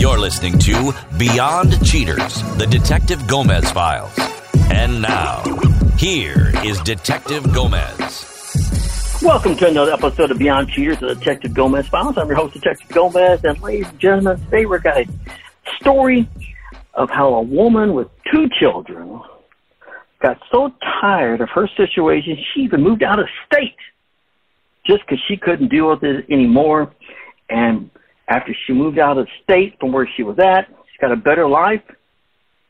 You're listening to Beyond Cheaters, the Detective Gomez Files. And now, here is Detective Gomez. Welcome to another episode of Beyond Cheaters, the Detective Gomez Files. I'm your host, Detective Gomez, and ladies and gentlemen, today we're got a story of how a woman with two children got so tired of her situation, she even moved out of state just because she couldn't deal with it anymore. And after she moved out of state from where she was at, she's got a better life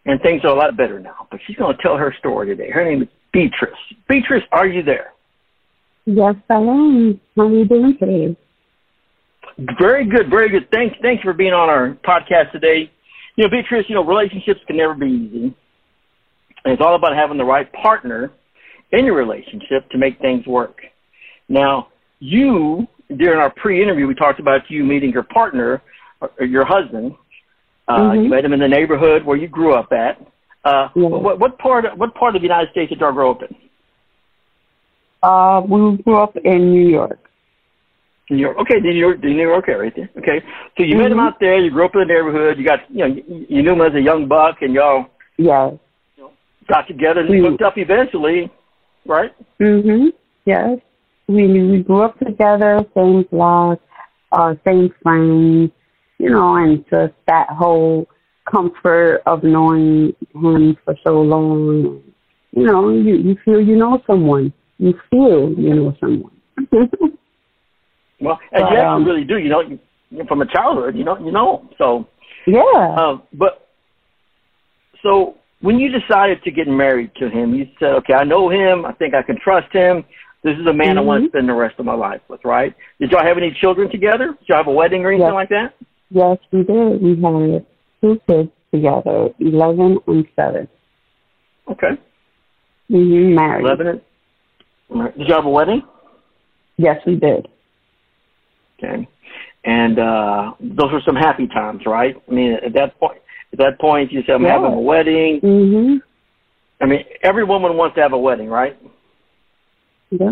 and things are a lot better now. But she's going to tell her story today. Her name is Beatrice. Beatrice, are you there? Yes, I am. How are you doing today? Very good, very good. Thanks, thanks for being on our podcast today. You know, Beatrice, you know, relationships can never be easy. And it's all about having the right partner in your relationship to make things work. Now, you, during our pre-interview, we talked about you meeting your partner, or your husband, uh, mm-hmm. You met him in the neighborhood where you grew up at. Uh, yeah. what, what part? What part of the United States did y'all grow up in? Uh, we grew up in New York. New York. Okay, the New York, the New York area, right there. Okay, so you mm-hmm. met him out there. You grew up in the neighborhood. You got, you know, you, you knew him as a young buck, and y'all, yeah, got together and we, hooked up eventually, right? Mhm. Yes, we we grew up together, same block, uh, same friends you know, and just that whole comfort of knowing him for so long. You know, you, you feel you know someone. You feel you know someone. well, and but, you um, really do. You know, you, from a childhood, you know, you know. So yeah. Um, but so when you decided to get married to him, you said, "Okay, I know him. I think I can trust him. This is a man mm-hmm. I want to spend the rest of my life with." Right? Did y'all have any children together? Did y'all have a wedding or anything yes. like that? Yes, we did. We had two kids together, 11 and 7. Okay. Mm-hmm, married. 11 and, did y'all have a wedding? Yes, we did. Okay. And uh those were some happy times, right? I mean, at that point, at that point, you said, "I'm yeah. having a wedding." Mm-hmm. I mean, every woman wants to have a wedding, right? Yeah.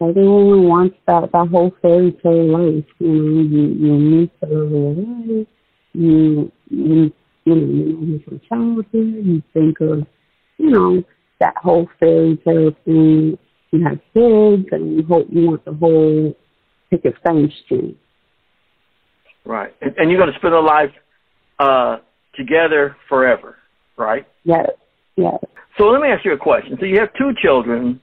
Everyone wants that that whole fairy tale life. You know, you you meet the love you you you know you know from childhood. You think of you know that whole fairy tale thing. You have kids, and you hope you want the whole picket fence tree. Right, and, and you're going to spend a life uh, together forever, right? Yes, yes. So let me ask you a question. So you have two children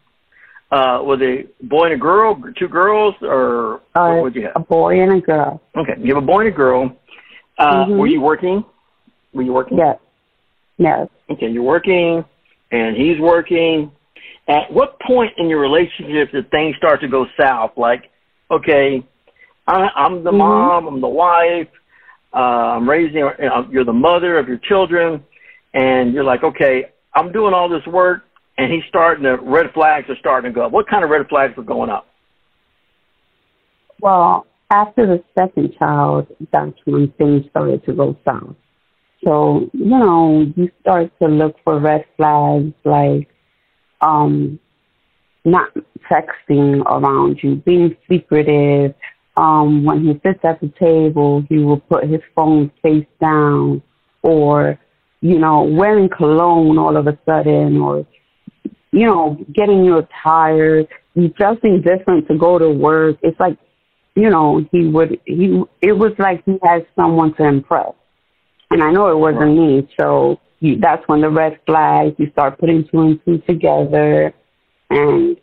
uh, was a boy and a girl, two girls, or uh, what did you have? A boy and a girl. Okay, you have a boy and a girl. Uh, mm-hmm. Were you working? Were you working? Yes. Yes. Okay, you're working, and he's working. At what point in your relationship did things start to go south? Like, okay, I, I'm the mm-hmm. mom, I'm the wife, uh, I'm raising, you know, you're the mother of your children, and you're like, okay, I'm doing all this work and he's starting to red flags are starting to go up. What kind of red flags were going up? Well, after the second child, that's when things started to go south. So, you know, you start to look for red flags like um not texting around you, being secretive. Um, when he sits at the table, he will put his phone face down or, you know, wearing cologne all of a sudden or you know, getting you tired, you dressing different to go to work. It's like, you know, he would, he, it was like he had someone to impress. And I know it wasn't me. So you, that's when the red flags, you start putting two and two together and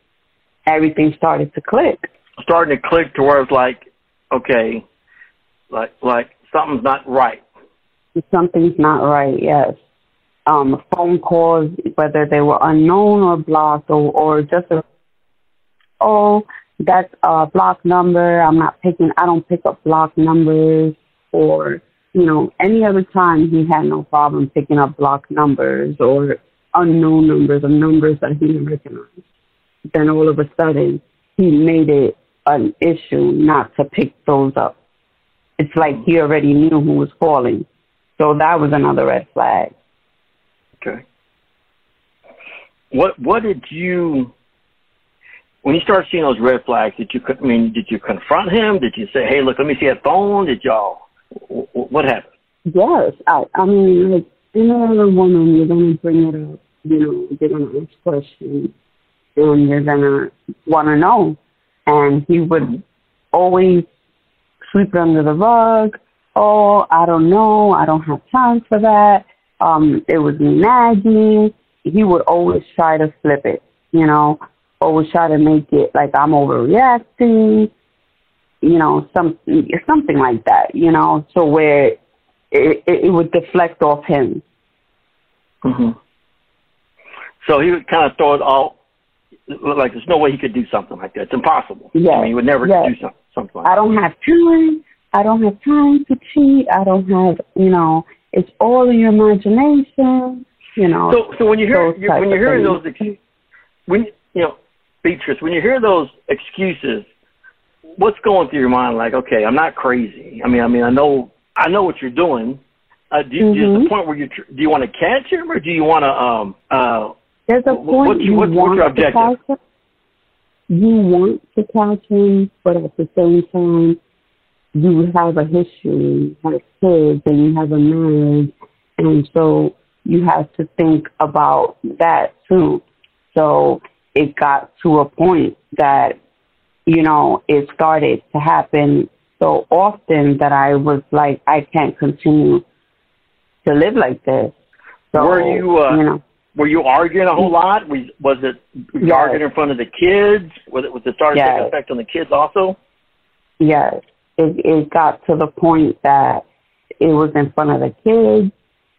everything started to click. Starting to click to where it's like, okay, like, like something's not right. Something's not right, yes um, phone calls, whether they were unknown or blocked or, or just a, oh, that's a block number. I'm not picking. I don't pick up block numbers or you know any other time he had no problem picking up block numbers or unknown numbers or numbers that he didn't recognize. Then all of a sudden he made it an issue not to pick those up. It's like he already knew who was calling. So that was another red flag. Okay. What what did you when you started seeing those red flags? Did you I mean did you confront him? Did you say, "Hey, look, let me see that phone"? Did y'all what happened? Yes, I I mean like any other woman, you're gonna bring it up. You know, you're gonna ask questions, and you're gonna want to know. And he would always sweep it under the rug. Oh, I don't know. I don't have time for that. Um, it was nagging. He would always try to flip it, you know, always try to make it like I'm overreacting, you know, some something like that, you know, so where it, it, it would deflect off him. hmm So he would kind of throw it all like there's no way he could do something like that. It's impossible. Yeah. I mean, he would never yes. do something, something like I don't have time. I don't have time to cheat. I don't have, you know, it's all in your imagination. You know. So, so when you hear you, when you're hearing those, ex- when you know, Beatrice, when you hear those excuses, what's going through your mind? Like, okay, I'm not crazy. I mean, I mean, I know, I know what you're doing. Uh, do you, mm-hmm. is the point where you tr- do you want to catch him, or do you want to um uh there's a point what's, you what's, want what's your to catch him. You want to catch him, but at the same time, you have a history, you have kids, and you have a marriage, and so you have to think about that too. So it got to a point that, you know, it started to happen so often that I was like, I can't continue to live like this. So, were you, uh, you know, were you arguing a whole lot? Was was it Yes. arguing in front of the kids? Was it was it starting to Yes. take effect on the kids also? Yes, it it got to the point that it was in front of the kids.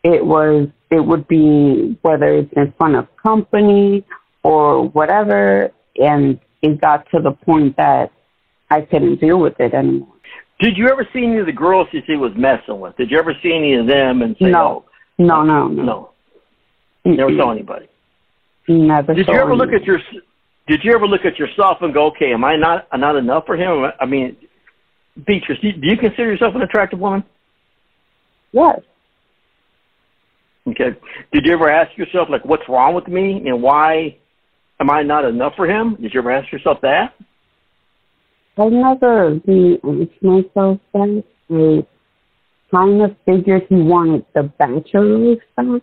It was it would be whether it's in front of company or whatever, and it got to the point that I couldn't deal with it anymore. Did you ever see any of the girls you see was messing with? Did you ever see any of them and say, No. No, no, no. no, no, never saw anybody? Never. Did saw you ever look at your Did you ever look at yourself and go, okay, am I not not enough for him? I mean, Beatrice, do you, do you consider yourself an attractive woman? Yes. Okay. Did you ever ask yourself like, what's wrong with me and why am I not enough for him? Did you ever ask yourself that? I never really asked myself that. I kind of figured he wanted the bachelor stuff.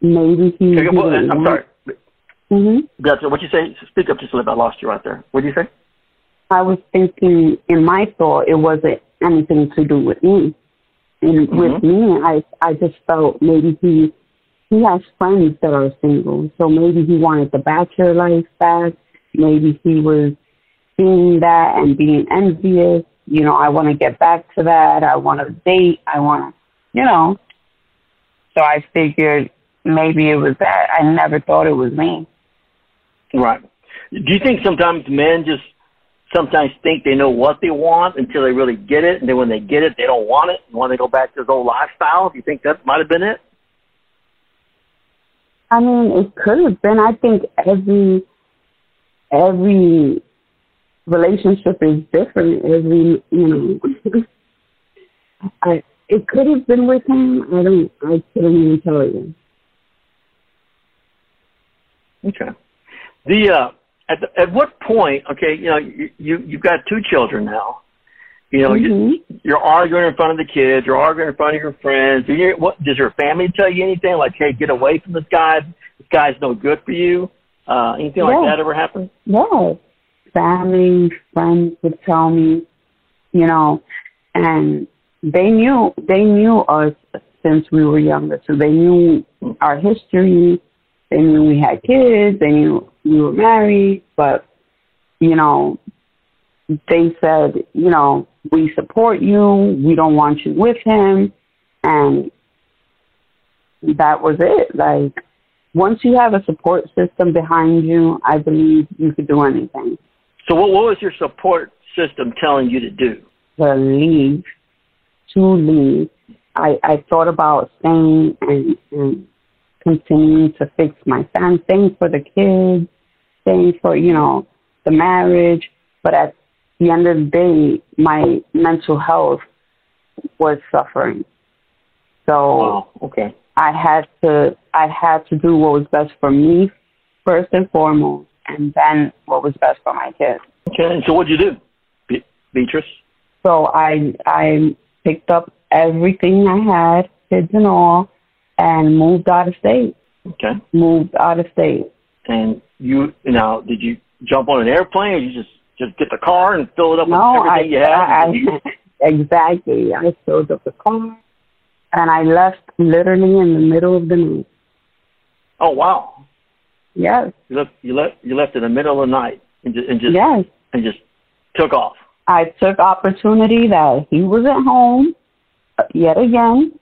Maybe he. Okay, well, I'm sorry. hmm That's what you say. Speak up just a little bit. I lost you right there. What did you say? I was thinking, in my thought, it wasn't anything to do with me. And mm-hmm. with me, I I just felt maybe he he has friends that are single, so maybe he wanted the bachelor life back. Maybe he was seeing that and being envious. You know, I want to get back to that. I want to date. I want to, you know. So I figured maybe it was that. I never thought it was me. Right. Do you think sometimes men just sometimes think they know what they want until they really get it, and then when they get it, they don't want it and want to go back to his old lifestyle? Do you think that might have been it? I mean, it could have been. I think every every relationship is different. Every you know, I it could have been with him. I don't. I couldn't even tell you. Okay. The uh, at the, at what point? Okay, you know, you, you you've got two children now. You know, Mhm. you, you're arguing in front of the kids. You're arguing in front of your friends. Do you, what does your family tell you anything like, "Hey, get away from this guy. This guy's no good for you." Uh, anything like that ever happen? Yeah, family, friends would tell me, you know, and they knew they knew us since we were younger, so they knew our history. They knew we had kids. They knew we were married, but you know, they said, you know, we support you. We don't want you with him, and that was it. Like once you have a support system behind you, I believe you could do anything. So what, what was your support system telling you to do? To leave, to leave. I, I thought about staying and, and continuing to fix my family, staying for the kids, staying for, you know, the marriage. But at the end of the day, my mental health was suffering. So wow. okay. I had to I had to do what was best for me first and foremost, and then what was best for my kids. Okay. So what'd you do, Be- Beatrice? So I I picked up everything I had, kids and all, and moved out of state. Okay. Moved out of state. And you now did you jump on an airplane or you just just get the car and fill it up no, with everything I, you had? I, exactly. I filled up the car and I left literally in the middle of the night. Oh wow! Yes. You left you left you left in the middle of the night and just and just yes. and just took off. I took opportunity that he wasn't home uh, yet again,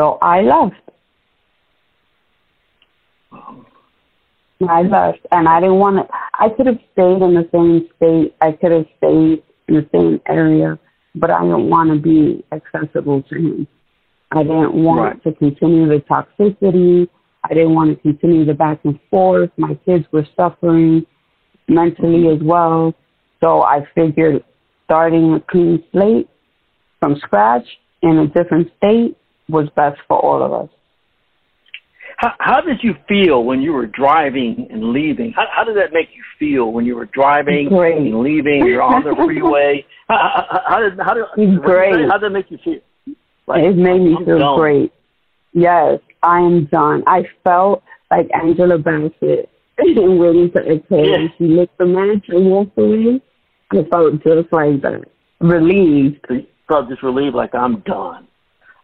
so I left. I left, and I didn't want to. I could have stayed in the same state. I could have stayed in the same area, but I didn't want to be accessible to him. I didn't want right. to continue the toxicity. I didn't want to continue the back and forth. My kids were suffering mentally mm-hmm. as well. So I figured starting a clean slate from scratch in a different state was best for all of us. How, how did you feel when you were driving and leaving? How, how did that make you feel when you were driving Great. and leaving? You're on the freeway. how, how, how did how did Great. how did that make you feel? Like, it made me I'm feel done. great. Yes, I am done. I felt like Angela Bassett waiting to exhale. Yeah. She licked the match and walked away. I felt just like that. Relieved. So you felt just relieved, like I'm done.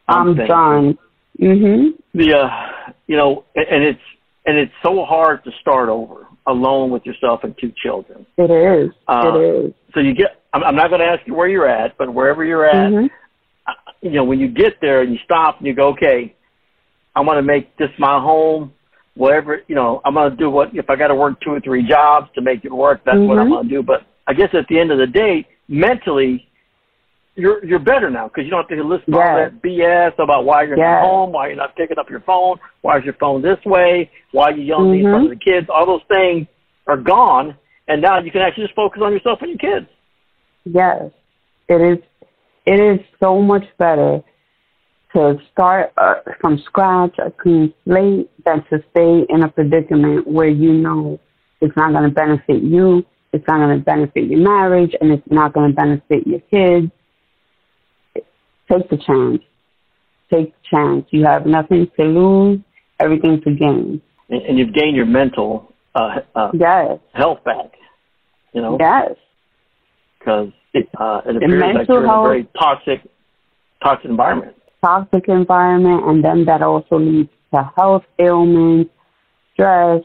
I'm, finished. done. Mhm. The uh, you know, and it's and it's so hard to start over alone with yourself and two children. It is. Uh, it is. So you get. I'm, I'm not going to ask you where you're at, but wherever you're at, Mhm. you know, when you get there and you stop and you go, okay, I want to make this my home. Whatever, you know, I'm going to do what, if I got to work two or three jobs to make it work, that's what I'm Mhm. going to do. But I guess at the end of the day, mentally, you're, you're better now because you don't have to listen to all that BS about why you're Yes. not home, why you're not picking up your phone, why is your phone this way, why you yelling in front of the kids. All those things are gone. And now you can actually just focus on yourself and your kids. Yes, it is. It is so much better to start uh, from scratch, a clean slate, than to stay in a predicament where you know it's not going to benefit you, it's not going to benefit your marriage, and it's not going to benefit your kids. Take the chance. Take the chance. You have nothing to lose, everything to gain. And, and you've gained your mental uh, uh, Yes, health back. You know, yes, because uh, it The appears like you're in a very toxic, toxic environment. toxic environment, and then that also leads to health ailments, stress,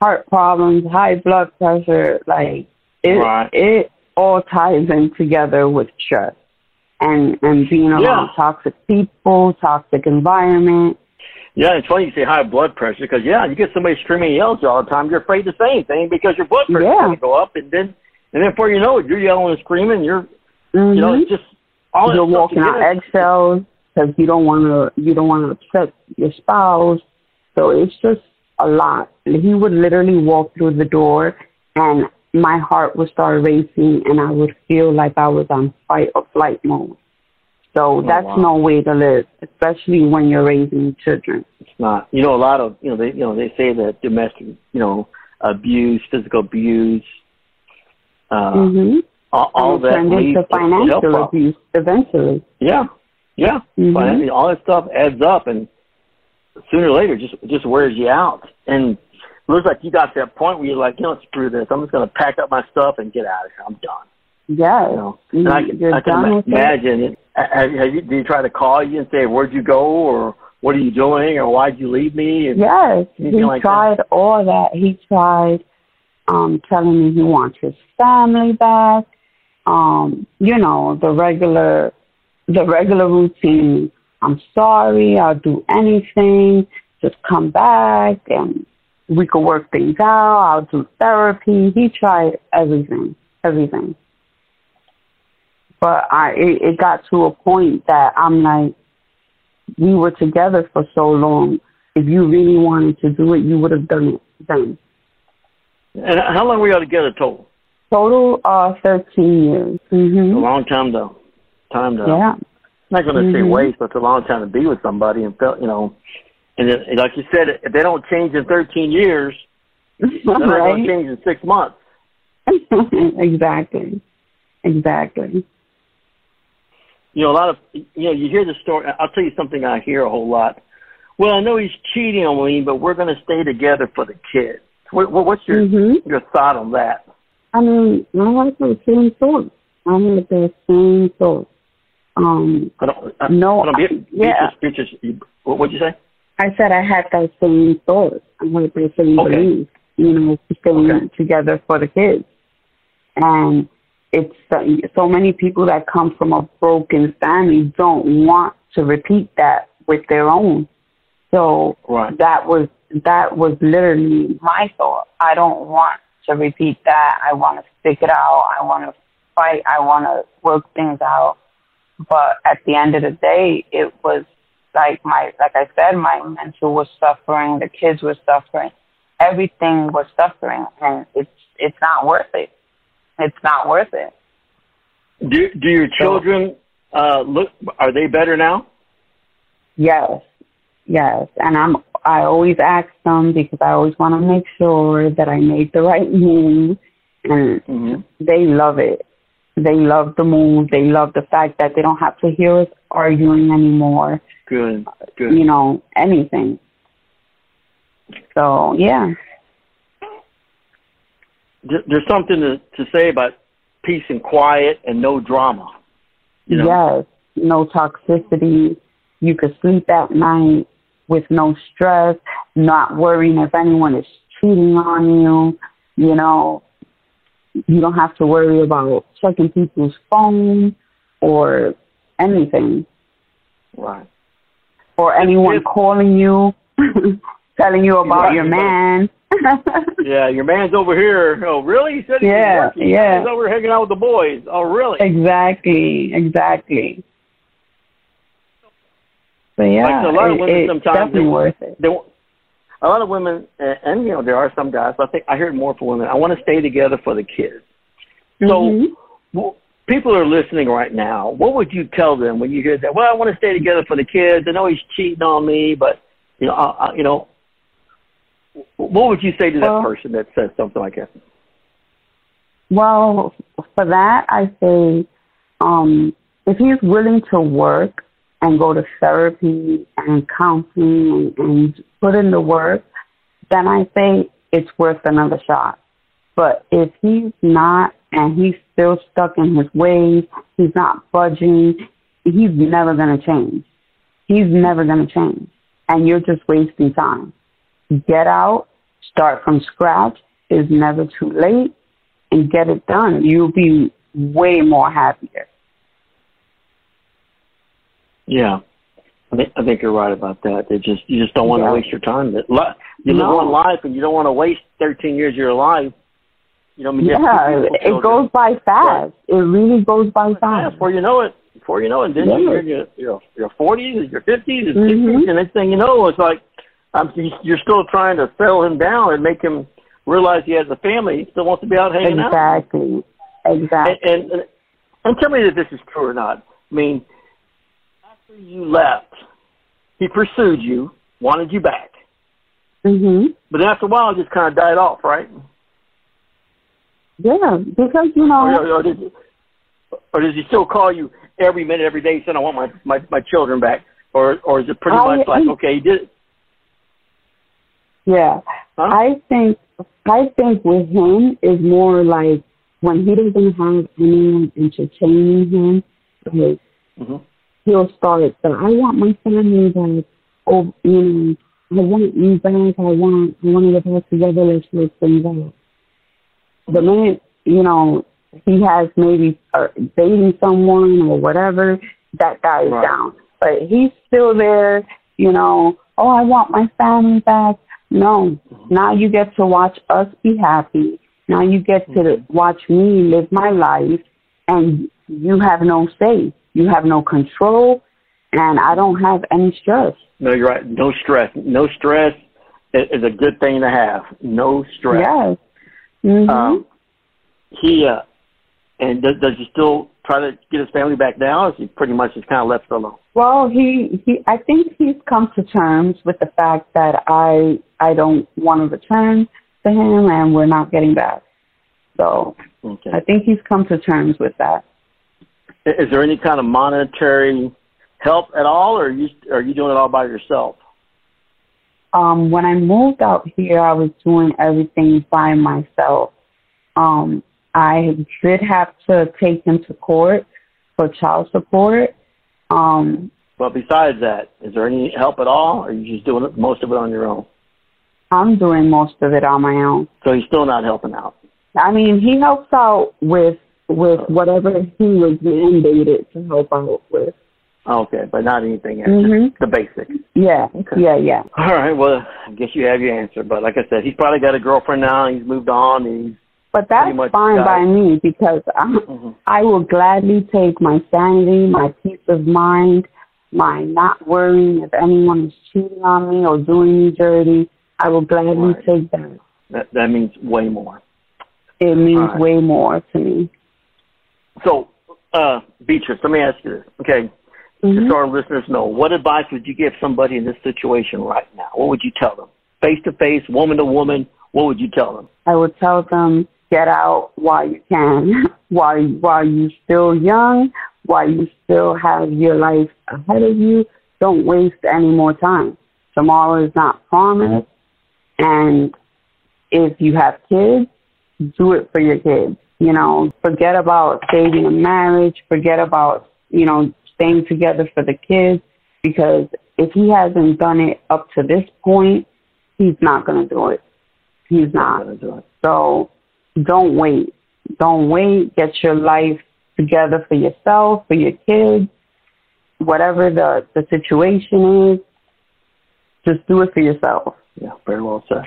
heart problems, high blood pressure. Like it, Right. it all ties in together with stress and and being around Yeah. toxic people, toxic environment. Yeah, it's funny you say high blood pressure because yeah, you get somebody screaming and yelling you all the time. You're afraid to say anything because your blood pressure Yeah. going to go up, and then and then before you know it, you're yelling and screaming. You're Mhm. you know it's just all You're walking on together. eggshells because you don't want to you don't want to upset your spouse. So it's just a lot. He would literally walk through the door, and my heart would start racing, and I would feel like I was on fight or flight mode. So that's wow. no way to live, especially when you're raising children. It's not. You know, a lot of you know they you know they say that domestic you know abuse, physical abuse, uh, hmm all, all and that leads into to financial abuse eventually. Yeah, yeah. Mhm. But I mean, all that stuff adds up, and sooner or later, just just wears you out. And looks like you got to that point where you're like, you know, screw this. I'm just going to pack up my stuff and get out of here. I'm done. Yeah. You know, and I can, you're I can imagine. It. Have, have you, did you try to call you and say, "Where'd you go?" or "What are you doing?" or "Why'd you leave me?" And, Yes, he like that? tried all that. He tried um telling me he wants his family back. Um, you know, the regular the regular routine. I'm sorry, I'll do anything, just come back and we could work things out. I'll do therapy. He tried everything, everything. But I, it, it got to a point that I'm like, we were together for so long. If you really wanted to do it, you would have done it then. And how long were you all together total? Total, uh, 13 years. Mm-hmm. A long time though. Time though. Yeah. I'm not going to Mhm. say waste, but it's a long time to be with somebody and felt, you know. And then, like you said, if they don't change in 13 years, they're not going to change in six months. exactly. Exactly. You know, a lot of you know, you hear the story. I'll tell you something I hear a whole lot. Well, I know he's cheating on me, but we're going to stay together for the kids. What, what, what's your Mhm. your thought on that? I mean, my I like the same thoughts. I had the same thoughts. Um, I don't, I, No, I don't be, yeah. Beatrice, Beatrice, you- what would you say? I said I had that same thought. I had that same Okay. belief, you know, staying Okay. together for the kids. And it's uh, so many people that come from a broken family don't want to repeat that with their own. So Right. that was that was literally my thought. I don't want to repeat that. I want to stick it out. I want to fight. I want to work things out. But at the end of the day, it was like my like I said, my mental was suffering. The kids were suffering. Everything was suffering, and it's it's not worth it. It's not worth it. Do do your children uh, look? Are they better now? Yes, yes, and I'm. I always ask them because I always want to make sure that I made the right move, and Mm-hmm. they love it. They love the move. They love the fact that they don't have to hear us arguing anymore. Good, good. You know anything. So yeah, There's something to, to say about peace and quiet and no drama. You know? yes, no toxicity. You could sleep at night with no stress, not worrying if anyone is cheating on you. You know, you don't have to worry about checking people's phone or anything, Right. Or anyone if- calling you, telling you about Right, your man. Yeah, your man's over here. Oh, really? He said he Yeah, yeah. He's over hanging out with the boys. Oh, really? Exactly, exactly. So yeah, Like a lot of women it's sometimes definitely they- worth it. They, a lot of women, and, and you know, there are some guys. But I think I hear it more for women. I want to stay together for the kids. So, Mhm. well, people are listening right now. What would you tell them when you hear that? Well, I want to stay together for the kids. I know he's cheating on me, but you know, I, I, you know, what would you say to that Well- person that says something like that? Well, for that, I say um, if he's willing to work and go to therapy and counseling and, and put in the work, then I say it's worth another shot. But if he's not and he's still stuck in his ways, he's not budging, he's never going to change. He's never going to change. And you're just wasting time. Get out, start from scratch. It's never too late and get it done. You'll be way more happier. Yeah, I think I think you're right about that. It just you just don't want to waste your time. You live No. one life, and you don't want to waste 13 years of your life. You know, I mean, Yeah, it goes by fast. It really goes by Yeah, fast. before you know it, before you know it, then Yeah. you're in your your your forties, your fifties, and Mhm. sixties, and next thing you know, it's like um, you- you're still trying to settle him down and make him realize he has a family. He still wants to be out hanging out. Exactly. Exactly. And, and and tell me if this is true or not. I mean, after you left, he pursued you, wanted you back, Mhm. but after a while, it just kind of died off, right? Yeah, because you Or, know, or, did, or does he still call you every minute, every day, saying, "I want my my, my children back," or or is it pretty I- much like, I- okay, he did. it. yeah. Huh? I think I think with him is more like when he doesn't have anyone entertaining him, like hmm he'll start the I want my family back. Oh, you know, I want you back. I want I want to get back together. Let's work things out. The minute you know he has maybe uh, dating someone or whatever, that dies Right. down. But he's still there. You know, oh, I want my family back. No. Now you get to watch us be happy. Now you get to Mm-hmm. watch me live my life, and you have no say. You have no control, and I don't have any stress. No, you're right. No stress. No stress is a good thing to have. No stress. Yes. Hmm Um, he uh, and does, does he still try to get his family back now? Or is he pretty much just kind of left alone? Well, he he. I think he's come to terms with the fact that I I don't want to return to him, and we're not getting back. So Okay. I think he's come to terms with that. Is there any kind of monetary help at all, or are you are you doing it all by yourself? Um, when I moved out here, I was doing everything by myself. Um, I did have to take him to court for child support. Um, But besides that, is there any help at all, or are you just doing most of it on your own? I'm doing most of it on my own. So he's still not helping out. I mean, he helps out with with whatever he was mandated to help out with. Okay, but not anything extra. Mhm. The basics. Yeah, Okay. yeah, yeah. All right. Well, I guess you have your answer. But like I said, he's probably got a girlfriend now. He's moved on. He's But that's fine got by me because I, Mhm. I will gladly take my sanity, my peace of mind, my not worrying if anyone is cheating on me or doing me dirty. I will gladly Right. take that. that that means way more. It means right. way more to me. So, uh, Beatrice, let me ask you this. Okay, Mhm. just so our listeners know, what advice would you give somebody in this situation right now? What would you tell them? Face to face, woman to woman, what would you tell them? I would tell them get out while you can, while while you're still young, while you still have your life ahead of you. Don't waste any more time. Tomorrow is not promised, and if you have kids, do it for your kids. You know, forget about saving a marriage. Forget about you know staying together for the kids because if he hasn't done it up to this point, he's not going to do it. He's not. gonna do it. So don't wait. Don't wait. Get your life together for yourself, for your kids, whatever the, the situation is. Just do it for yourself. Yeah, very well said.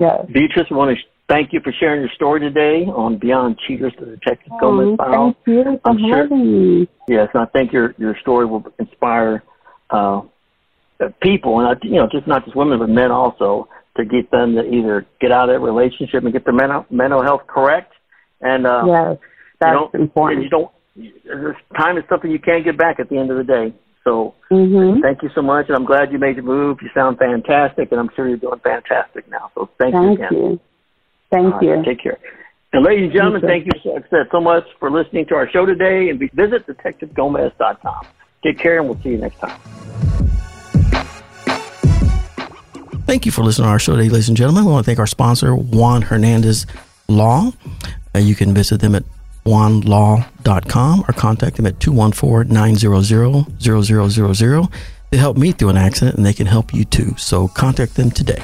Yes. Beatrice, I want to thank you for sharing your story today on Beyond Cheaters, to the Gomez Oh, Files. thank you for I'm sure- me. Yes, and I think your your story will inspire uh, people, and you know, just not just women, but men also, to get them to either get out of that relationship and get their mental mental health correct. And uh, Yes, that's you important. You don't. This time is something you can't get back at the end of the day. So hmm thank you so much, and I'm glad you made the move. You sound fantastic, and I'm sure you're doing fantastic now. So thank, you again. you. Thank All you. right, Take care. And ladies and gentlemen, You thank you, like I said, so much for listening to our show today. And visit detectivegomez.com. Take care, and we'll see you next time. Thank you for listening to our show today, ladies and gentlemen. We want to thank our sponsor, Juan Hernandez Law. Uh, you can visit them at juanlaw.com or contact them at 214-900-0000 to help me through an accident, and they can help you too. So contact them today.